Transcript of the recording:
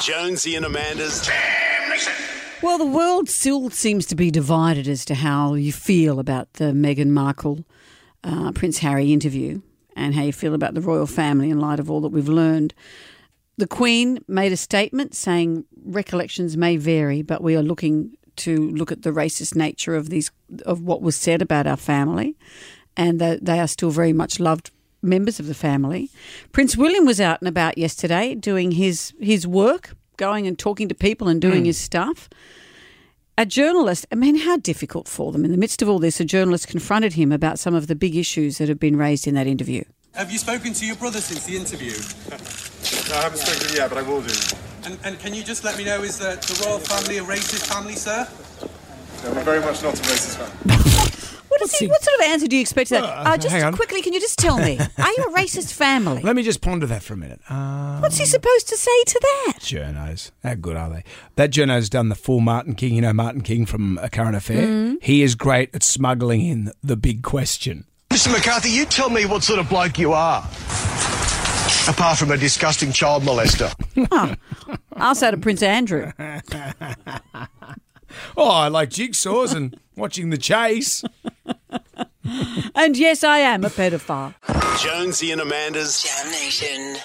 Jonesy and Amanda's Well, the world still seems to be divided as to how you feel about the Meghan Markle uh, Prince Harry interview and how you feel about the royal family in light of all that we've learned. The Queen made a statement saying recollections may vary, but we are looking to look at the racist nature of these of what was said about our family, and that they are still very much loved members of the family. Prince William was out and about yesterday doing his his work, going and talking to people and doing hmm. his stuff. A journalist, I mean, how difficult for them. In the midst of all this, a journalist confronted him about some of the big issues that have been raised in that interview. Have you spoken to your brother since the interview? No, I haven't spoken to him yet, but I will do. And, and can you just let me know, is the, the royal family a racist family, sir? No, we're very much not a racist family. What, is he, what sort of answer do you expect to that? Uh, Uh, just hang on. quickly, can you just tell me, are you a racist family? Let me just ponder that for a minute. Uh, What's he supposed to say to that? journos. How good are they? That journo's done the full Martin King. You know Martin King from A Current Affair? He is great at smuggling in the big question. Mr. McCarthy, you tell me what sort of bloke you are. Apart from a disgusting child molester. I'll say to Prince Andrew. Oh, I like jigsaws and watching the chase. And yes, I am a pedophile. Jonesy and Amanda's Jam Nation.